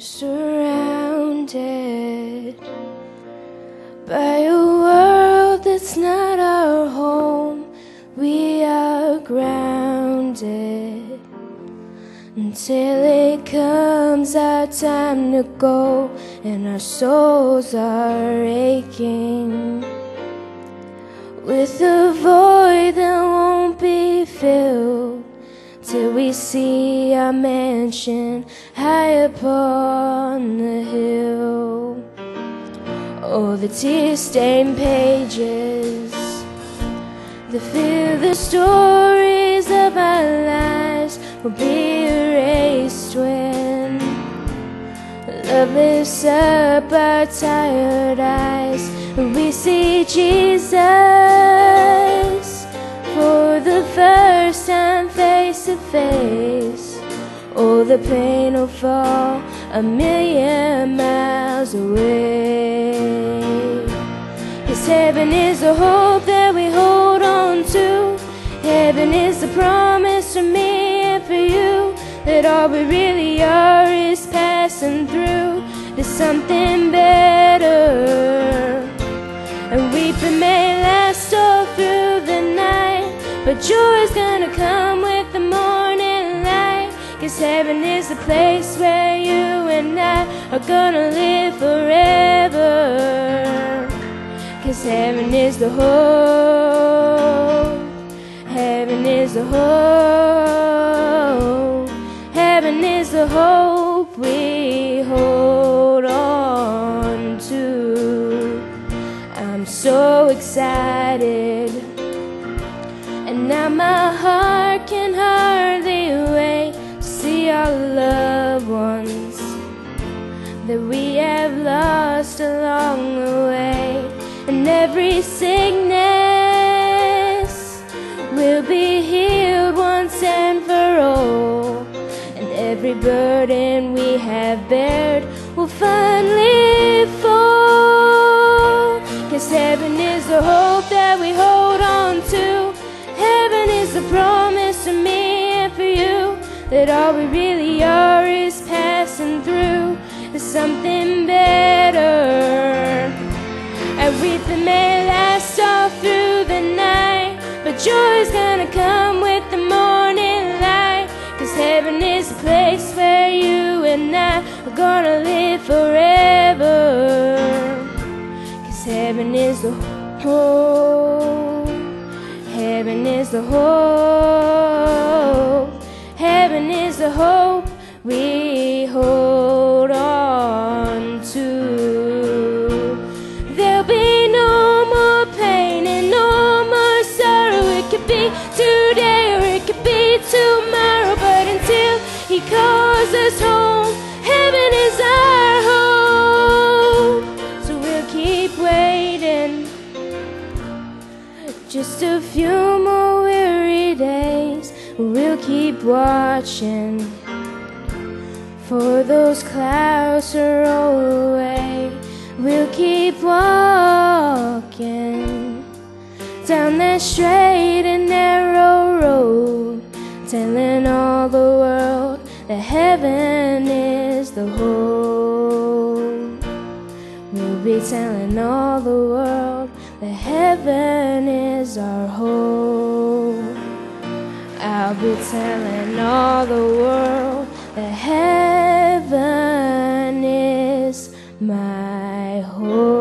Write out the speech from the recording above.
surrounded by a world that's not our home. We are grounded until it comes our time to go and our souls are aching with a void that won't be filled we see our mansion high upon the hill. Oh, the tear stained pages that fill the stories of our lives will be erased when love lifts up our tired eyes and we see Jesus for the first time to face. Oh, the pain will fall a million miles away. Cause heaven is the hope that we hold on to. Heaven is the promise for me and for you that all we really are is passing through to something better. And weeping may last all through the night, but joy is gonna come with. Cause heaven is the place where you and I are gonna live forever. Cause heaven is the hope. Heaven is the hope. Heaven is the hope we hold on to. I'm so excited. And now my heart our loved ones that we have lost along the way. And every sickness will be healed once and for all. And every burden we have bared will finally fall. Cause heaven is the hope that we hold on to. Heaven is the promise to me that all we really are is passing through to something better. And weeping may last all through the night, but joy's gonna come with the morning light. Cause heaven is the place where you and I are gonna live forever. Cause heaven is the whole, Heaven is the hope. Heaven is the hope we hold on to. There'll be no more pain and no more sorrow. It could be today or it could be tomorrow. But until He calls us home, heaven is our hope. So we'll keep waiting. Just a few more. We'll keep watching for those clouds to roll away. We'll keep walking down that straight and narrow road, telling all the world that heaven is the hope. We'll be telling all the world that heaven is our hope. I'll be telling all the world that heaven is my hope.